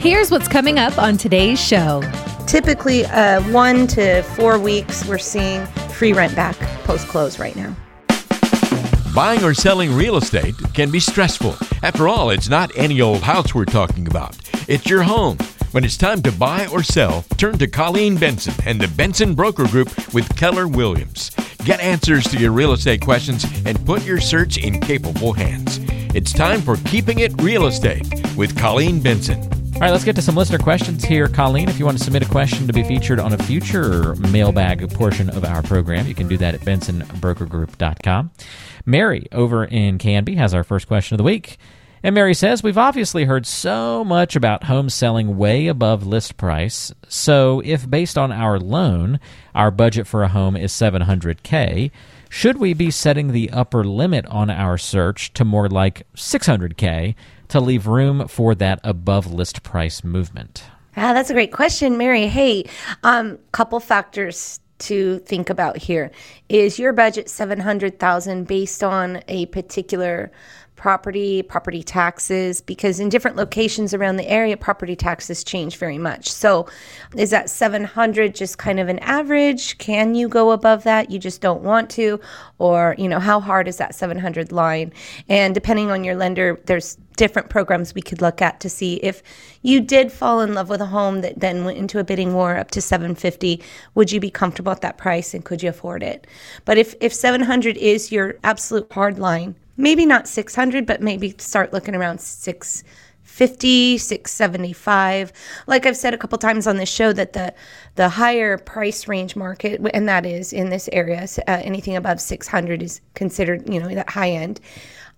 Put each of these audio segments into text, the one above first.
Here's what's coming up on today's show. Typically, uh, one to four weeks, we're seeing free rent back post close right now. Buying or selling real estate can be stressful. After all, it's not any old house we're talking about, it's your home. When it's time to buy or sell, turn to Colleen Benson and the Benson Broker Group with Keller Williams. Get answers to your real estate questions and put your search in capable hands. It's time for Keeping It Real Estate with Colleen Benson. All right, let's get to some listener questions here. Colleen, if you want to submit a question to be featured on a future mailbag portion of our program, you can do that at bensonbrokergroup.com. Mary over in Canby has our first question of the week. And Mary says, We've obviously heard so much about homes selling way above list price. So, if based on our loan, our budget for a home is 700K, should we be setting the upper limit on our search to more like 600K to leave room for that above list price movement? Ah, that's a great question, Mary. Hey, um, couple factors to think about here. Is your budget 700,000 based on a particular property, property taxes, because in different locations around the area, property taxes change very much. So, is that 700 just kind of an average? Can you go above that? You just don't want to? Or, you know, how hard is that 700 line? And depending on your lender, there's different programs we could look at to see if you did fall in love with a home that then went into a bidding war up to 750 would you be comfortable at that price and could you afford it but if if 700 is your absolute hard line maybe not 600, but maybe start looking around 650, 675. Like I've said a couple times on this show that the the higher price range market and that is in this area, uh, anything above 600 is considered, you know, that high end.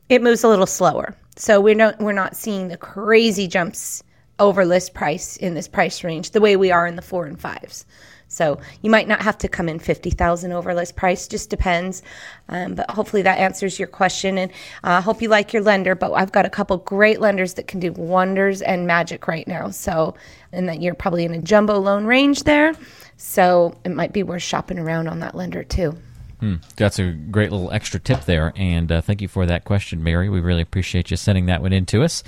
It moves a little slower. So we're not we're not seeing the crazy jumps over list price in this price range the way we are in the 4 and 5s. So you might not have to come in 50,000 over list price, just depends. Um, but hopefully that answers your question. And I uh, hope you like your lender. But I've got a couple great lenders that can do wonders and magic right now. So, and that you're probably in a jumbo loan range there. So it might be worth shopping around on that lender too. Hmm. That's a great little extra tip there. And uh, thank you for that question, Mary. We really appreciate you sending that one in to us.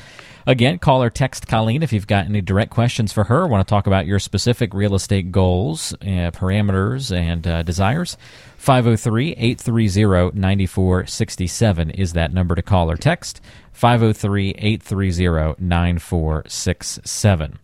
Again, call or text Colleen if you've got any direct questions for her, want to talk about your specific real estate goals, uh, parameters, and uh, desires. 503 830 9467 is that number to call or text. 503 830 9467.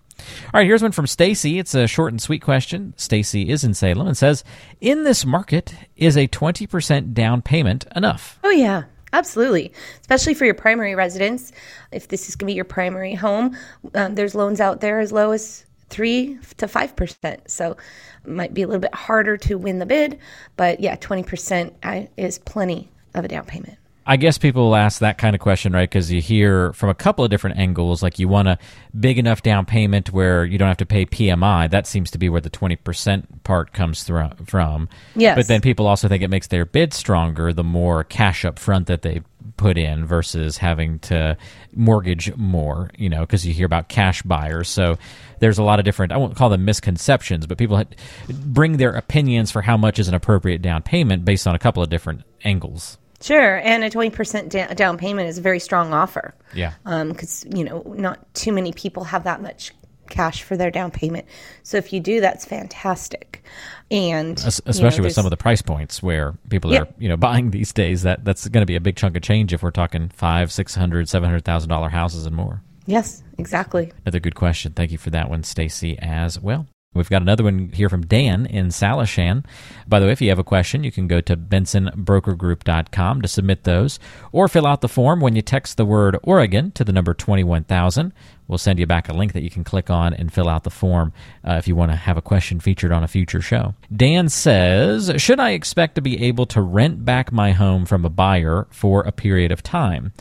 All right, here's one from Stacy. It's a short and sweet question. Stacy is in Salem and says, "In this market, is a 20% down payment enough?" Oh yeah. Absolutely, especially for your primary residence. If this is going to be your primary home, um, there's loans out there as low as three to five percent. So, it might be a little bit harder to win the bid, but yeah, twenty percent is plenty of a down payment. I guess people will ask that kind of question, right? Because you hear from a couple of different angles, like you want a big enough down payment where you don't have to pay PMI. That seems to be where the 20% part comes through, from. Yes. But then people also think it makes their bid stronger the more cash up front that they put in versus having to mortgage more, you know, because you hear about cash buyers. So there's a lot of different, I won't call them misconceptions, but people bring their opinions for how much is an appropriate down payment based on a couple of different angles. Sure, and a twenty percent down payment is a very strong offer. Yeah, because um, you know not too many people have that much cash for their down payment. So if you do, that's fantastic. And especially you know, with some of the price points where people yeah. are you know buying these days, that that's going to be a big chunk of change if we're talking five, six hundred, seven hundred thousand dollar houses and more. Yes, exactly. Another good question. Thank you for that one, Stacy, as well. We've got another one here from Dan in Salishan. By the way, if you have a question, you can go to bensonbrokergroup.com to submit those or fill out the form when you text the word Oregon to the number 21000. We'll send you back a link that you can click on and fill out the form uh, if you want to have a question featured on a future show. Dan says, Should I expect to be able to rent back my home from a buyer for a period of time?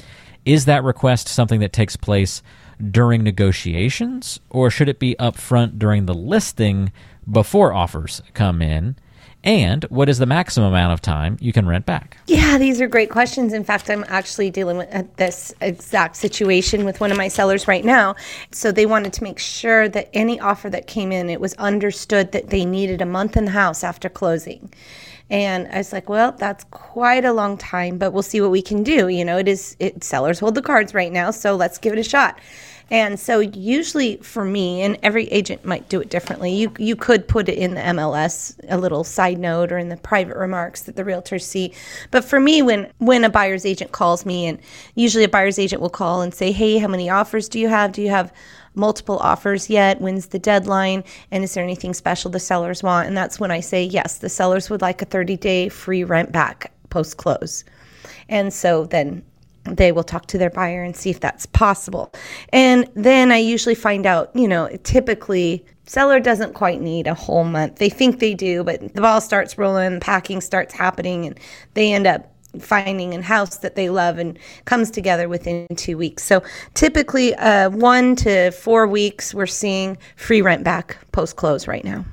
Is that request something that takes place during negotiations, or should it be upfront during the listing before offers come in? And what is the maximum amount of time you can rent back? Yeah, these are great questions. In fact, I'm actually dealing with this exact situation with one of my sellers right now. So they wanted to make sure that any offer that came in, it was understood that they needed a month in the house after closing. And I was like, well, that's quite a long time, but we'll see what we can do. You know, it is, it sellers hold the cards right now, so let's give it a shot. And so usually for me, and every agent might do it differently. You you could put it in the MLS, a little side note, or in the private remarks that the realtors see. But for me, when when a buyer's agent calls me, and usually a buyer's agent will call and say, "Hey, how many offers do you have? Do you have multiple offers yet? When's the deadline? And is there anything special the sellers want?" And that's when I say, "Yes, the sellers would like a 30 day free rent back post close." And so then they will talk to their buyer and see if that's possible. And then I usually find out, you know, typically seller doesn't quite need a whole month. They think they do, but the ball starts rolling, packing starts happening, and they end up finding a house that they love and comes together within two weeks. So typically, uh, one to four weeks, we're seeing free rent back post close right now.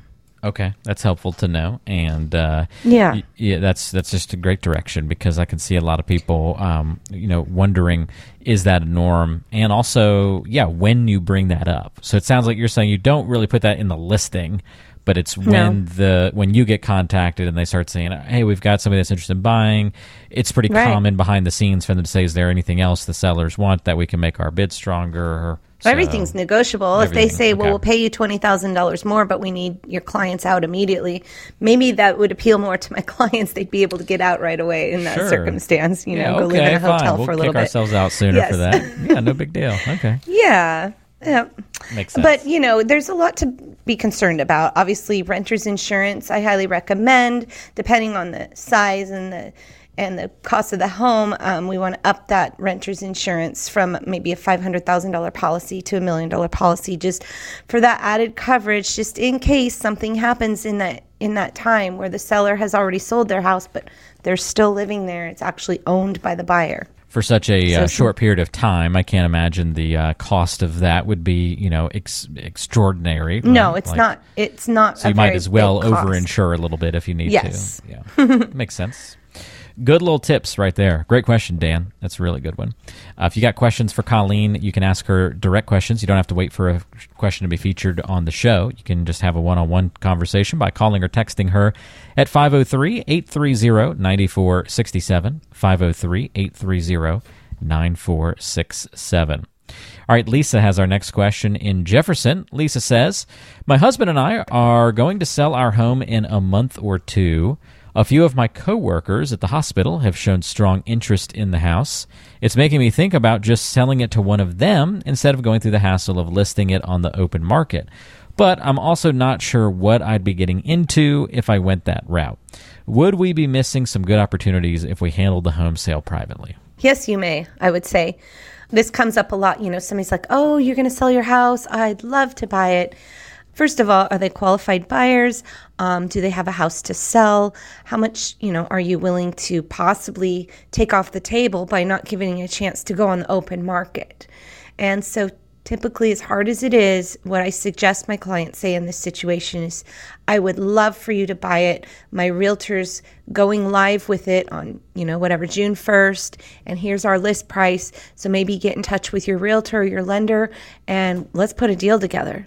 Okay, that's helpful to know, and uh, Yeah. y- yeah, that's that's just a great direction because I can see a lot of people, um, you know, wondering is that a norm, and also, yeah, when you bring that up. So it sounds like you're saying you don't really put that in the listing, but it's when the when you get contacted and they start saying, "Hey, we've got somebody that's interested in buying." It's pretty Right. common behind the scenes for them to say, "Is there anything else the sellers want that we can make our bid stronger?" So- Everything's negotiable. if they Everything, say, "Well, we'll pay you twenty thousand dollars more, but we need your clients out immediately," maybe that would appeal more to my clients. They'd be able to get out right away in that Sure. circumstance. You know, Yeah, go live in a fine. hotel we'll for a kick little bit. ourselves out sooner Yes. for that. Yeah, no big deal. Okay, Yeah. Yeah. makes sense. But you know, there's a lot to be concerned about. Obviously, renter's insurance I highly recommend, depending on the size and the and the cost of the home. Um, we want to up that renter's insurance from maybe a five hundred thousand dollar policy to a million dollar policy, just for that added coverage, just in case something happens in that in that time where the seller has already sold their house, but they're still living there. It's actually owned by the buyer. For such a uh, short period of time, I can't imagine the uh, cost of that would be, you know, ex- extraordinary. No, it's Like, not. It's not. So you might as well big cost. overinsure a little bit if you need Yes. to. Yeah, makes sense. Good little tips right there. Great question, Dan. That's a really good one. Uh, if you got questions for Colleen, you can ask her direct questions. You don't have to wait for a question to be featured on the show. You can just have a one on one conversation by calling or texting her at 503 830 9467. 503 830 9467. All right, Lisa has our next question in Jefferson. Lisa says, My husband and I are going to sell our home in a month or two. A few of my coworkers at the hospital have shown strong interest in the house. It's making me think about just selling it to one of them instead of going through the hassle of listing it on the open market. But I'm also not sure what I'd be getting into if I went that route. Would we be missing some good opportunities if we handled the home sale privately? Yes, you may, I would say. This comes up a lot. You know, somebody's like, oh, you're going to sell your house. I'd love to buy it. First of all, are they qualified buyers? Um, do they have a house to sell? How much, you know, are you willing to possibly take off the table by not giving a chance to go on the open market? And so typically as hard as it is what i suggest my clients say in this situation is i would love for you to buy it my realtor's going live with it on you know whatever june 1st and here's our list price. So maybe get in touch with your realtor or your lender and let's put a deal together.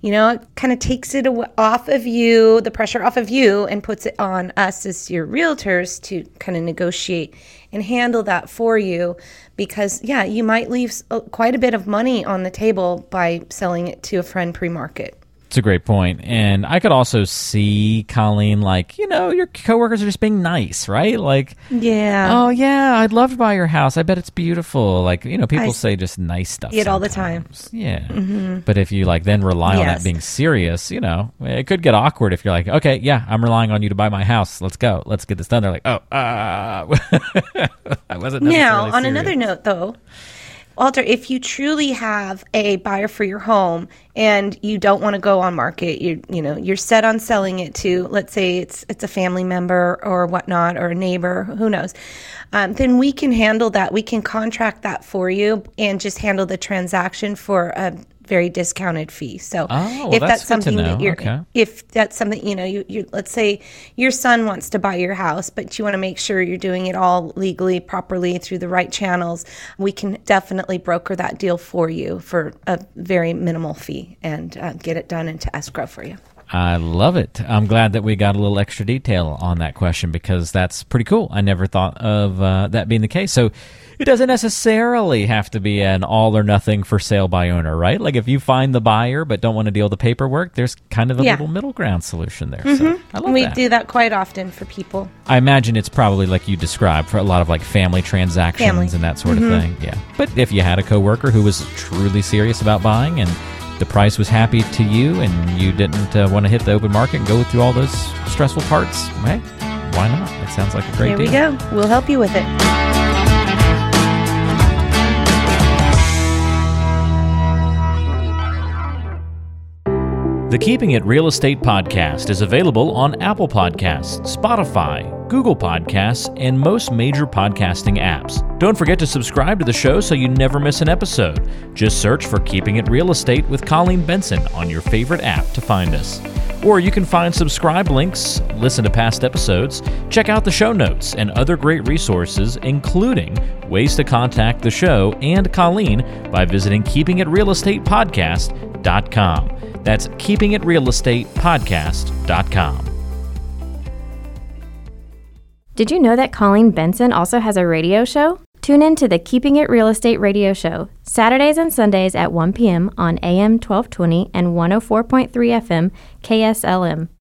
You know it kind of takes it off of you the pressure off of you and puts it on us as your realtors to kind of negotiate and handle that for you because yeah you might leave uh, quite a bit of money on the table by selling it to a friend pre-market It's a great point. And I could also see Colleen like, you know, your coworkers are just being nice, right? Like, yeah oh yeah, I'd love to buy your house. I bet it's beautiful. Like, you know, people I say just nice stuff. see it all the time. Mm-hmm. Yeah. But if you like then rely on that being serious, you know, it could get awkward if you're like, okay, yeah, I'm relying on you to buy my house. Let's go. Let's get this done. They're like, oh, uh, I wasn't Now, on serious. another note, though, Walter, if you truly have a buyer for your home and you don't want to go on market, you you know you're set on selling it to, let's say it's it's a family member or whatnot or a neighbor, who knows, um, then we can handle that. We can contract that for you and just handle the transaction for a very discounted fee. So Oh, if that's that's, something that you're Okay. if that's something you know you, you let's say your son wants to buy your house but you want to make sure you're doing it all legally properly through the right channels we can definitely broker that deal for you for a very minimal fee and uh, get it done into escrow for you I love it. I'm glad that we got a little extra detail on that question because that's pretty cool. I never thought of uh, that being the case. So it doesn't necessarily have to be an all or nothing for sale by owner, right? Like if you find the buyer but don't want to deal with the paperwork, there's kind of a Yeah. little middle ground solution there. So I love that. we that. do that quite often for people. I imagine it's probably like you described for a lot of like family transactions Family. Mm-hmm. and that sort of thing. Yeah. But if you had a coworker who was truly serious about buying and the price was happy to you and you didn't uh, want to hit the open market and go through all those stressful parts, hey, why not? It sounds like a great There we deal. go. We'll help you with it. The Keeping It Real Estate podcast is available on Apple Podcasts, Spotify, Google Podcasts, and most major podcasting apps. Don't forget to subscribe to the show so you never miss an episode. Just search for Keeping It Real Estate with Colleen Benson on your favorite app to find us. Or you can find subscribe links, listen to past episodes, check out the show notes, and other great resources, including ways to contact the show and Colleen by visiting keepingitrealestatepodcast.com. That's keepingitrealestatepodcast.com. Did you know that Colleen Benson also has a radio show? Tune in to the Keeping It Real Estate radio show, Saturdays and Sundays at 1 p.m. on AM 1220 and 104.3 FM KSLM.